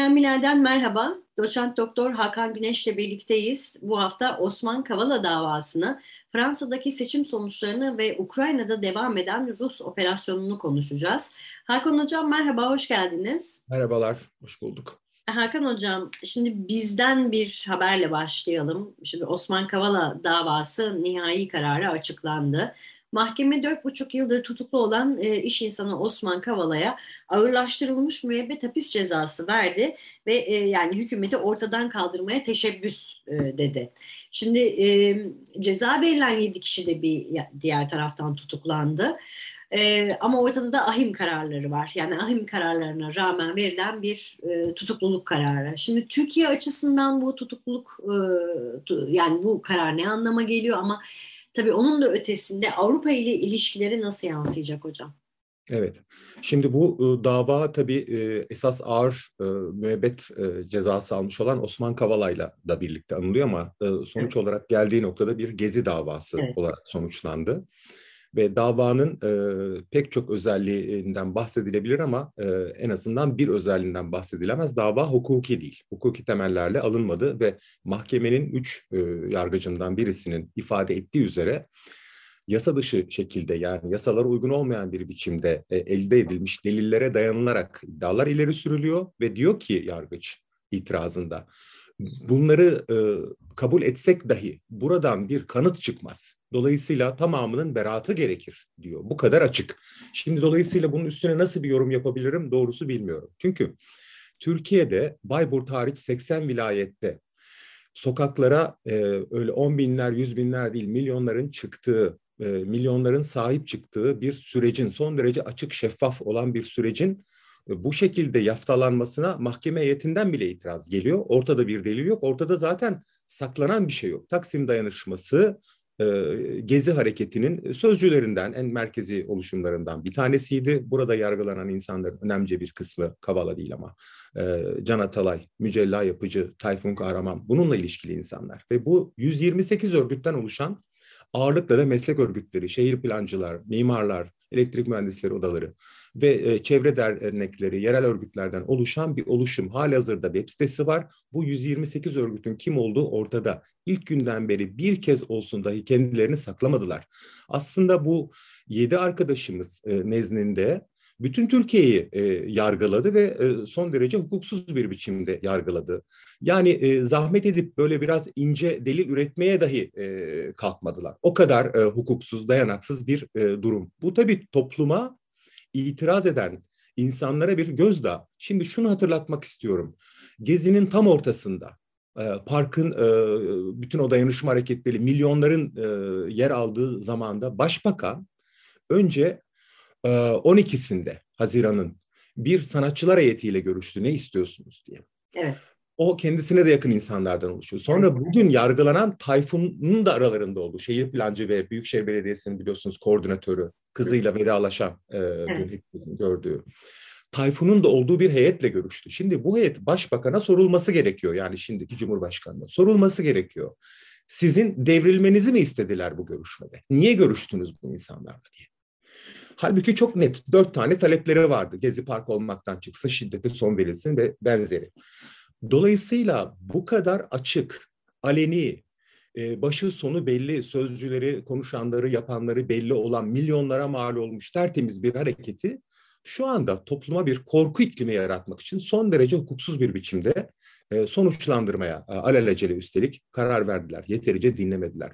CNN Miler'den merhaba. Doçent Doktor Hakan Güneş'le birlikteyiz. Bu hafta Osman Kavala davasını, Fransa'daki seçim sonuçlarını ve Ukrayna'da devam eden Rus operasyonunu konuşacağız. Hakan Hocam merhaba, hoş geldiniz. Merhabalar, hoş bulduk. Hakan Hocam, şimdi bizden bir haberle başlayalım. Şimdi Osman Kavala davası nihai kararı açıklandı. Mahkeme dört buçuk yıldır tutuklu olan e, iş insanı Osman Kavala'ya ağırlaştırılmış müebbet hapis cezası verdi ve e, yani hükümeti ortadan kaldırmaya teşebbüs e, dedi. Şimdi e, ceza verilen yedi kişi de bir diğer taraftan tutuklandı. E, ama ortada da ahim kararları var. Yani ahim kararlarına rağmen verilen bir e, tutukluluk kararı. Şimdi Türkiye açısından bu tutukluluk e, yani bu karar ne anlama geliyor ama Tabii onun da ötesinde Avrupa ile ilişkileri nasıl yansıyacak hocam? Evet. Şimdi bu e, dava tabii e, esas ağır e, müebbet cezası almış olan Osman Kavala'yla da birlikte anılıyor ama sonuç evet. olarak geldiği noktada bir gezi davası evet. olarak sonuçlandı ve davanın e, pek çok özelliğinden bahsedilebilir ama e, en azından bir özelliğinden bahsedilemez. Dava hukuki değil. Hukuki temellerle alınmadı ve mahkemenin üç e, yargıcından birisinin ifade ettiği üzere yasa dışı şekilde yani yasalara uygun olmayan bir biçimde e, elde edilmiş delillere dayanılarak iddialar ileri sürülüyor ve diyor ki yargıç itirazında bunları e, kabul etsek dahi buradan bir kanıt çıkmaz. Dolayısıyla tamamının beraatı gerekir diyor. Bu kadar açık. Şimdi dolayısıyla bunun üstüne nasıl bir yorum yapabilirim doğrusu bilmiyorum. Çünkü Türkiye'de Bayburt hariç 80 vilayette sokaklara e, öyle on binler, yüz binler değil milyonların çıktığı, e, milyonların sahip çıktığı bir sürecin son derece açık, şeffaf olan bir sürecin bu şekilde yaftalanmasına mahkeme heyetinden bile itiraz geliyor. Ortada bir delil yok. Ortada zaten saklanan bir şey yok. Taksim dayanışması e, Gezi hareketinin sözcülerinden, en merkezi oluşumlarından bir tanesiydi. Burada yargılanan insanların önemli bir kısmı Kavala değil ama e, Can Atalay, Mücella Yapıcı, Tayfun Kahraman bununla ilişkili insanlar. Ve bu 128 örgütten oluşan ağırlıkla da meslek örgütleri, şehir plancılar, mimarlar, elektrik mühendisleri odaları ve e, çevre dernekleri, yerel örgütlerden oluşan bir oluşum. Halihazırda web sitesi var. Bu 128 örgütün kim olduğu ortada. İlk günden beri bir kez olsun dahi kendilerini saklamadılar. Aslında bu yedi arkadaşımız e, nezdinde bütün Türkiye'yi e, yargıladı ve e, son derece hukuksuz bir biçimde yargıladı. Yani e, zahmet edip böyle biraz ince delil üretmeye dahi e, kalkmadılar. O kadar e, hukuksuz, dayanaksız bir e, durum. Bu tabii topluma itiraz eden insanlara bir gözdağı. Şimdi şunu hatırlatmak istiyorum. Gezinin tam ortasında e, parkın e, bütün o dayanışma hareketleri milyonların e, yer aldığı zamanda başbakan önce 12'sinde Haziran'ın bir sanatçılar heyetiyle görüştü. Ne istiyorsunuz diye. Evet. O kendisine de yakın insanlardan oluşuyor. Sonra bugün yargılanan Tayfun'un da aralarında olduğu şehir plancı ve Büyükşehir Belediyesi'nin biliyorsunuz koordinatörü kızıyla vedalaşan e, evet. dün hepimizin gördüğü. Tayfun'un da olduğu bir heyetle görüştü. Şimdi bu heyet başbakana sorulması gerekiyor. Yani şimdiki cumhurbaşkanına sorulması gerekiyor. Sizin devrilmenizi mi istediler bu görüşmede? Niye görüştünüz bu insanlarla diye. Halbuki çok net dört tane talepleri vardı. Gezi Park olmaktan çıksın, şiddete son verilsin ve benzeri. Dolayısıyla bu kadar açık, aleni, e, başı sonu belli, sözcüleri, konuşanları, yapanları belli olan milyonlara mal olmuş tertemiz bir hareketi şu anda topluma bir korku iklimi yaratmak için son derece hukuksuz bir biçimde e, sonuçlandırmaya e, alelacele üstelik karar verdiler. Yeterince dinlemediler.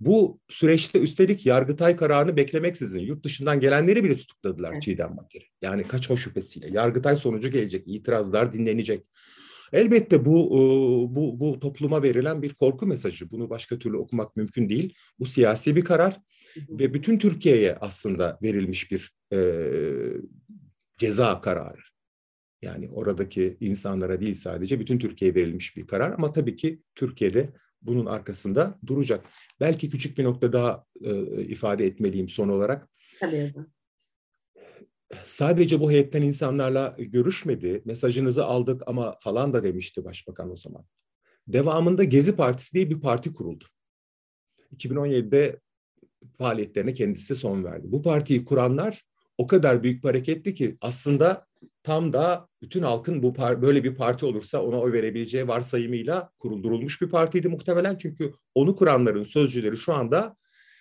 Bu süreçte üstelik Yargıtay kararını beklemeksizin yurt dışından gelenleri bile tutukladılar evet. Çiğdem Baker'i. Yani kaçma şüphesiyle. Yargıtay sonucu gelecek, itirazlar dinlenecek. Elbette bu bu bu topluma verilen bir korku mesajı. Bunu başka türlü okumak mümkün değil. Bu siyasi bir karar hı hı. ve bütün Türkiye'ye aslında verilmiş bir e, ceza kararı. Yani oradaki insanlara değil sadece bütün Türkiye'ye verilmiş bir karar ama tabii ki Türkiye'de bunun arkasında duracak. Belki küçük bir nokta daha e, ifade etmeliyim son olarak. Tabii. Sadece bu heyetten insanlarla görüşmedi, mesajınızı aldık ama falan da demişti başbakan o zaman. Devamında Gezi Partisi diye bir parti kuruldu. 2017'de faaliyetlerine kendisi son verdi. Bu partiyi kuranlar o kadar büyük bir hareketti ki aslında tam da bütün halkın bu böyle bir parti olursa ona oy verebileceği varsayımıyla kuruldurulmuş bir partiydi muhtemelen. Çünkü onu kuranların sözcüleri şu anda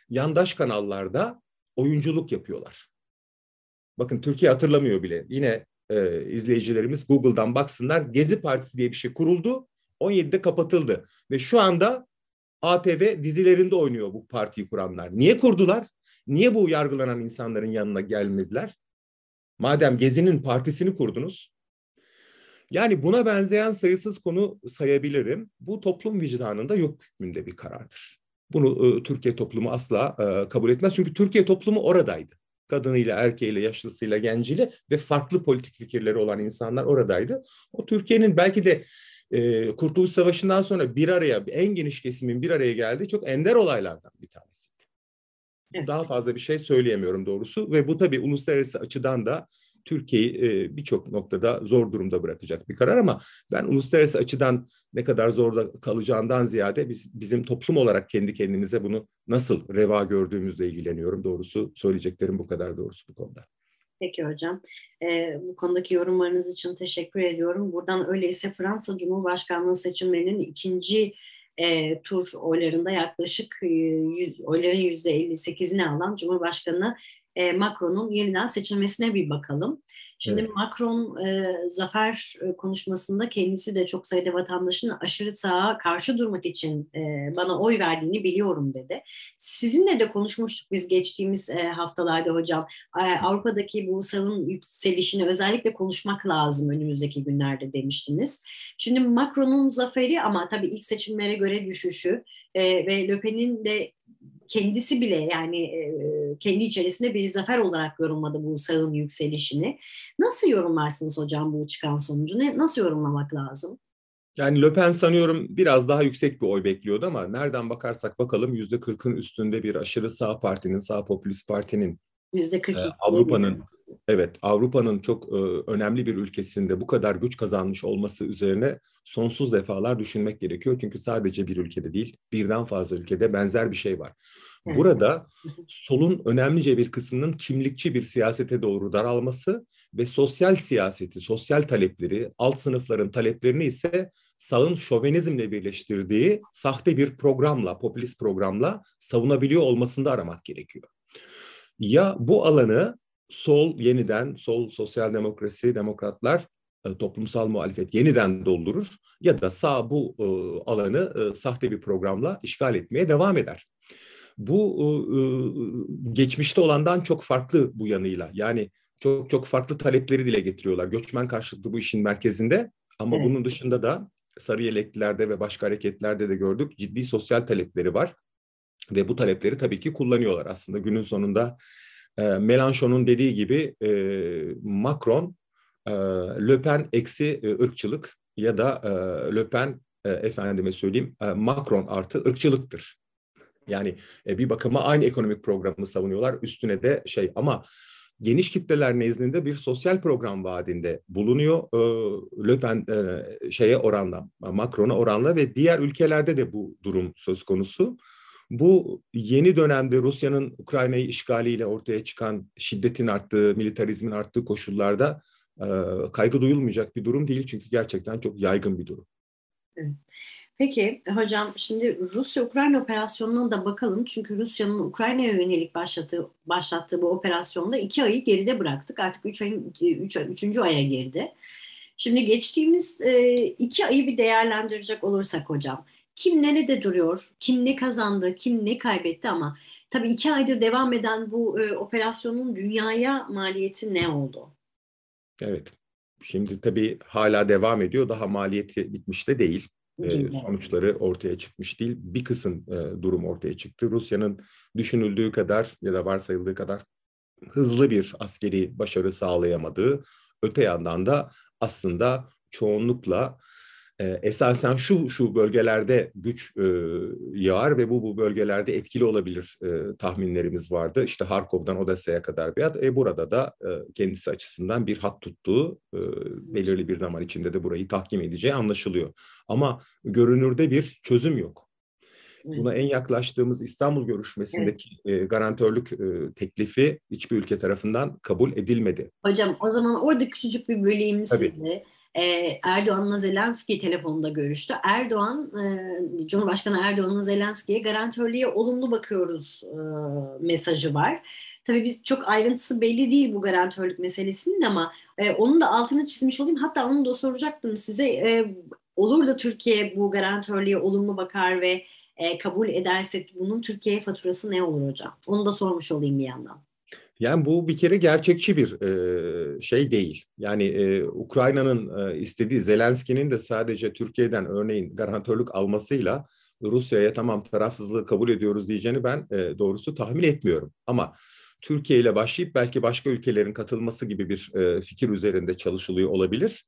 yandaş kanallarda oyunculuk yapıyorlar. Bakın Türkiye hatırlamıyor bile. Yine e, izleyicilerimiz Google'dan baksınlar. Gezi Partisi diye bir şey kuruldu. 17'de kapatıldı. Ve şu anda ATV dizilerinde oynuyor bu partiyi kuranlar. Niye kurdular? Niye bu yargılanan insanların yanına gelmediler? Madem Gezi'nin partisini kurdunuz. Yani buna benzeyen sayısız konu sayabilirim. Bu toplum vicdanında yok hükmünde bir karardır. Bunu e, Türkiye toplumu asla e, kabul etmez. Çünkü Türkiye toplumu oradaydı. Kadınıyla, erkeğiyle, yaşlısıyla, genciyle ve farklı politik fikirleri olan insanlar oradaydı. O Türkiye'nin belki de e, Kurtuluş Savaşı'ndan sonra bir araya, en geniş kesimin bir araya geldiği çok ender olaylardan bir tanesi. Daha fazla bir şey söyleyemiyorum doğrusu ve bu tabii uluslararası açıdan da Türkiye'yi e, birçok noktada zor durumda bırakacak bir karar ama ben uluslararası açıdan ne kadar zorda kalacağından ziyade biz bizim toplum olarak kendi kendimize bunu nasıl reva gördüğümüzle ilgileniyorum. Doğrusu söyleyeceklerim bu kadar doğrusu bu konuda. Peki hocam. E, bu konudaki yorumlarınız için teşekkür ediyorum. Buradan öyleyse Fransa Cumhurbaşkanlığı seçimlerinin ikinci e, tur oylarında yaklaşık e, yüz, oyların %58'ini alan Cumhurbaşkanı e, Macron'un yeniden seçilmesine bir bakalım. Şimdi evet. Macron e, zafer e, konuşmasında kendisi de çok sayıda vatandaşın aşırı sağa karşı durmak için e, bana oy verdiğini biliyorum dedi. Sizinle de konuşmuştuk biz geçtiğimiz e, haftalarda hocam. E, Avrupa'daki bu sağın yükselişini özellikle konuşmak lazım önümüzdeki günlerde demiştiniz. Şimdi Macron'un zaferi ama tabii ilk seçimlere göre düşüşü e, ve Le Pen'in de kendisi bile yani e, kendi içerisinde bir zafer olarak yorumladı bu sağın yükselişini. Nasıl yorumlarsınız hocam bu çıkan sonucu? Ne, nasıl yorumlamak lazım? Yani Le Pen sanıyorum biraz daha yüksek bir oy bekliyordu ama nereden bakarsak bakalım yüzde kırkın üstünde bir aşırı sağ partinin, sağ popülist partinin yüzde kırk Avrupa'nın evet Avrupa'nın çok e, önemli bir ülkesinde bu kadar güç kazanmış olması üzerine sonsuz defalar düşünmek gerekiyor. Çünkü sadece bir ülkede değil, birden fazla ülkede benzer bir şey var. Burada solun önemlice bir kısmının kimlikçi bir siyasete doğru daralması ve sosyal siyaseti, sosyal talepleri, alt sınıfların taleplerini ise sağın şovenizmle birleştirdiği sahte bir programla, popülist programla savunabiliyor olmasında aramak gerekiyor. Ya bu alanı sol yeniden, sol sosyal demokrasi, demokratlar e, toplumsal muhalefet yeniden doldurur ya da sağ bu e, alanı e, sahte bir programla işgal etmeye devam eder. Bu geçmişte olandan çok farklı bu yanıyla. Yani çok çok farklı talepleri dile getiriyorlar. Göçmen karşıtı bu işin merkezinde ama evet. bunun dışında da sarı yeleklilerde ve başka hareketlerde de gördük ciddi sosyal talepleri var. Ve bu talepleri tabii ki kullanıyorlar aslında günün sonunda. E, Mélenchon'un dediği gibi e, Macron, e, Le Pen eksi e, ırkçılık ya da e, Le Pen e, efendime söyleyeyim e, Macron artı ırkçılıktır. Yani e, bir bakıma aynı ekonomik programı savunuyorlar. Üstüne de şey ama geniş kitleler nezdinde bir sosyal program vaadinde bulunuyor. E, Le Pen e, şeye oranla, Macron'a oranla ve diğer ülkelerde de bu durum söz konusu. Bu yeni dönemde Rusya'nın Ukrayna'yı işgaliyle ortaya çıkan şiddetin arttığı, militarizmin arttığı koşullarda e, kaygı duyulmayacak bir durum değil. Çünkü gerçekten çok yaygın bir durum. Peki hocam şimdi Rusya-Ukrayna operasyonuna da bakalım. Çünkü Rusya'nın Ukrayna'ya yönelik başlattığı, başlattığı bu operasyonda iki ayı geride bıraktık. Artık üç ayın, üç, üçüncü aya girdi. Şimdi geçtiğimiz e, iki ayı bir değerlendirecek olursak hocam. Kim nerede duruyor, kim ne kazandı, kim ne kaybetti ama tabii iki aydır devam eden bu e, operasyonun dünyaya maliyeti ne oldu? Evet. Şimdi tabii hala devam ediyor. Daha maliyeti bitmiş de değil e, sonuçları ortaya çıkmış değil. Bir kısım e, durum ortaya çıktı. Rusya'nın düşünüldüğü kadar ya da varsayıldığı kadar hızlı bir askeri başarı sağlayamadığı, öte yandan da aslında çoğunlukla e, esasen şu şu bölgelerde güç e, yağar ve bu bu bölgelerde etkili olabilir e, tahminlerimiz vardı. İşte Harkov'dan Odessa'ya kadar bir hat. E, burada da e, kendisi açısından bir hat tuttuğu e, belirli bir zaman içinde de burayı tahkim edeceği anlaşılıyor. Ama görünürde bir çözüm yok. Buna en yaklaştığımız İstanbul görüşmesindeki evet. e, garantörlük e, teklifi hiçbir ülke tarafından kabul edilmedi. Hocam o zaman orada küçücük bir böleyim Tabii. Ee, Erdoğan'la Zelenski telefonda görüştü. Erdoğan, e, Cumhurbaşkanı Erdoğan'la Zelenski'ye garantörlüğe olumlu bakıyoruz e, mesajı var. Tabii biz çok ayrıntısı belli değil bu garantörlük meselesinin ama e, onun da altını çizmiş olayım. Hatta onu da soracaktım size. E, olur da Türkiye bu garantörlüğe olumlu bakar ve e, kabul ederse bunun Türkiye faturası ne olur hocam? Onu da sormuş olayım bir yandan. Yani bu bir kere gerçekçi bir e, şey değil. Yani e, Ukrayna'nın e, istediği Zelenski'nin de sadece Türkiye'den örneğin garantörlük almasıyla Rusya'ya tamam tarafsızlığı kabul ediyoruz diyeceğini ben e, doğrusu tahmin etmiyorum. Ama Türkiye ile başlayıp belki başka ülkelerin katılması gibi bir e, fikir üzerinde çalışılıyor olabilir.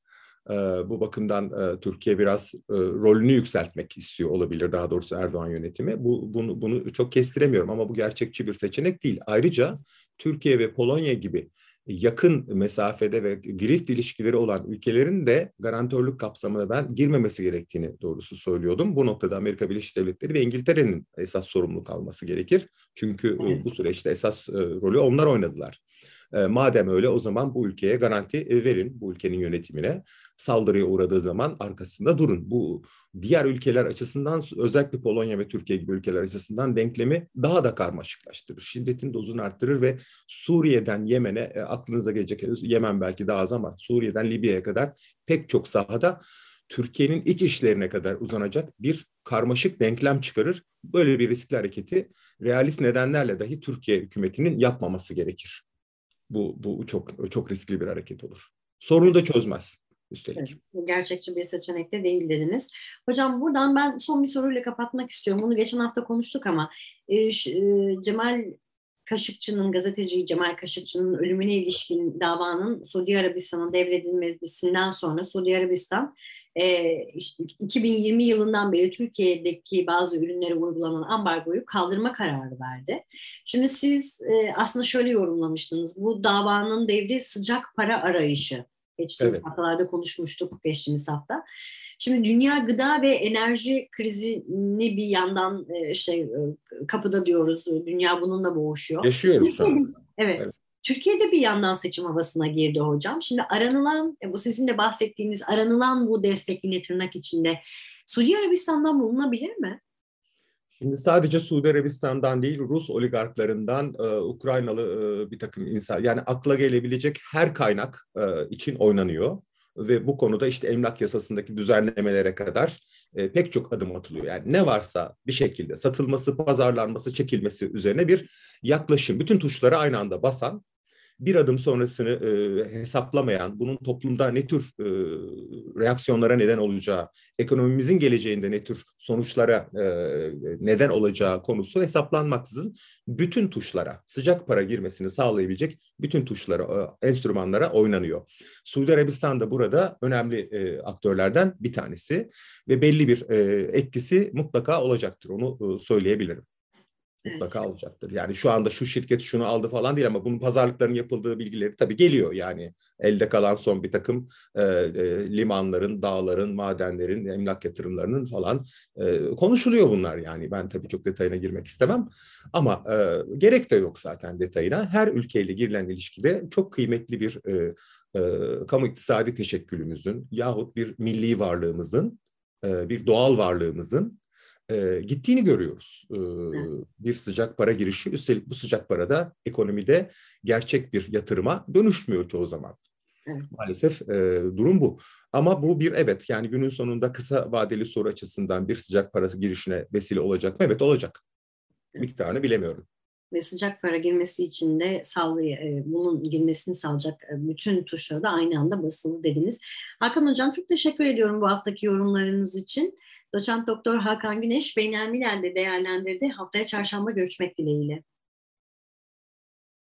E, bu bakımdan e, Türkiye biraz e, rolünü yükseltmek istiyor olabilir daha doğrusu Erdoğan yönetimi. Bu bunu bunu çok kestiremiyorum ama bu gerçekçi bir seçenek değil. Ayrıca Türkiye ve Polonya gibi yakın mesafede ve girift ilişkileri olan ülkelerin de garantörlük kapsamına ben girmemesi gerektiğini doğrusu söylüyordum. Bu noktada Amerika Birleşik Devletleri ve İngiltere'nin esas sorumluluk alması gerekir. Çünkü bu süreçte esas rolü onlar oynadılar. E, madem öyle o zaman bu ülkeye garanti e, verin bu ülkenin yönetimine. Saldırıya uğradığı zaman arkasında durun. Bu diğer ülkeler açısından özellikle Polonya ve Türkiye gibi ülkeler açısından denklemi daha da karmaşıklaştırır. Şiddetin dozunu arttırır ve Suriye'den Yemen'e e, aklınıza gelecek Yemen belki daha az ama Suriye'den Libya'ya kadar pek çok sahada Türkiye'nin iç işlerine kadar uzanacak bir karmaşık denklem çıkarır. Böyle bir riskli hareketi realist nedenlerle dahi Türkiye hükümetinin yapmaması gerekir. Bu, bu çok çok riskli bir hareket olur. Sorunu da çözmez üstelik. Evet, gerçekçi bir seçenek de değil dediniz. Hocam buradan ben son bir soruyla kapatmak istiyorum. Bunu geçen hafta konuştuk ama e, Cemal Kaşıkçı'nın, gazeteci Cemal Kaşıkçı'nın ölümüne ilişkin davanın Suudi Arabistan'a devredilmesinden sonra Suudi Arabistan e, işte 2020 yılından beri Türkiye'deki bazı ürünlere uygulanan ambargoyu kaldırma kararı verdi. Şimdi siz e, aslında şöyle yorumlamıştınız. Bu davanın devri sıcak para arayışı. Geçtiğimiz evet. haftalarda konuşmuştuk geçtiğimiz hafta. Şimdi dünya gıda ve enerji krizini bir yandan e, şey kapıda diyoruz. Dünya bununla boğuşuyor. Yaşıyoruz. Evet. evet. Türkiye'de bir yandan seçim havasına girdi hocam. Şimdi aranılan, e, bu sizin de bahsettiğiniz aranılan bu destek yine tırnak içinde Suudi Arabistan'dan bulunabilir mi? Şimdi sadece Suudi Arabistan'dan değil, Rus oligarklarından e, Ukraynalı e, bir takım insan, yani akla gelebilecek her kaynak e, için oynanıyor. Ve bu konuda işte emlak yasasındaki düzenlemelere kadar e, pek çok adım atılıyor. Yani ne varsa bir şekilde satılması, pazarlanması, çekilmesi üzerine bir yaklaşım. Bütün tuşlara aynı anda basan bir adım sonrasını e, hesaplamayan, bunun toplumda ne tür e, reaksiyonlara neden olacağı, ekonomimizin geleceğinde ne tür sonuçlara e, neden olacağı konusu hesaplanmaksızın bütün tuşlara, sıcak para girmesini sağlayabilecek bütün tuşlara, e, enstrümanlara oynanıyor. Suudi Arabistan da burada önemli e, aktörlerden bir tanesi ve belli bir e, etkisi mutlaka olacaktır, onu e, söyleyebilirim mutlaka evet. olacaktır. Yani şu anda şu şirket şunu aldı falan değil ama bunun pazarlıkların yapıldığı bilgileri tabii geliyor. Yani elde kalan son bir takım e, e, limanların, dağların, madenlerin, emlak yatırımlarının falan e, konuşuluyor bunlar yani. Ben tabii çok detayına girmek istemem ama e, gerek de yok zaten detayına. Her ülkeyle girilen ilişkide çok kıymetli bir e, e, kamu iktisadi teşekkülümüzün yahut bir milli varlığımızın, e, bir doğal varlığımızın e, gittiğini görüyoruz. E, bir sıcak para girişi, üstelik bu sıcak para da ekonomide gerçek bir yatırıma dönüşmüyor çoğu zaman. Maalesef e, durum bu. Ama bu bir evet yani günün sonunda kısa vadeli soru açısından bir sıcak parası girişine vesile olacak mı? Evet olacak. Miktarını bilemiyorum. Ve sıcak para girmesi için de sağlay e, bunun girmesini sağlayacak e, bütün tuşlara da aynı anda basılı dediniz. Hakan Hocam çok teşekkür ediyorum bu haftaki yorumlarınız için. Doçent Doktor Hakan Güneş Beynel Milen'de değerlendirdi. Haftaya çarşamba görüşmek dileğiyle.